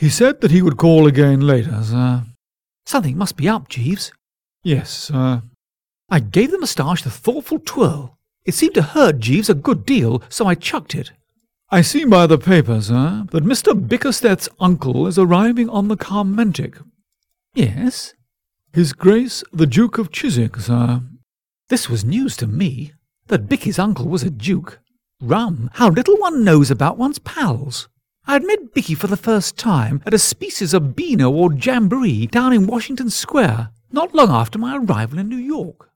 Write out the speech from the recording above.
He said that he would call again later, sir. Something must be up, Jeeves. Yes, sir. I gave the moustache the thoughtful twirl. It seemed to hurt Jeeves a good deal, so I chucked it. I see by the paper, sir, that Mr. Bickersteth's uncle is arriving on the Carmantic. Yes? His Grace the Duke of Chiswick, sir. This was news to me, that Bicky's uncle was a duke. Rum, how little one knows about one's pals. I had met Bicky for the first time at a species of beano or jamboree down in Washington Square, not long after my arrival in New York.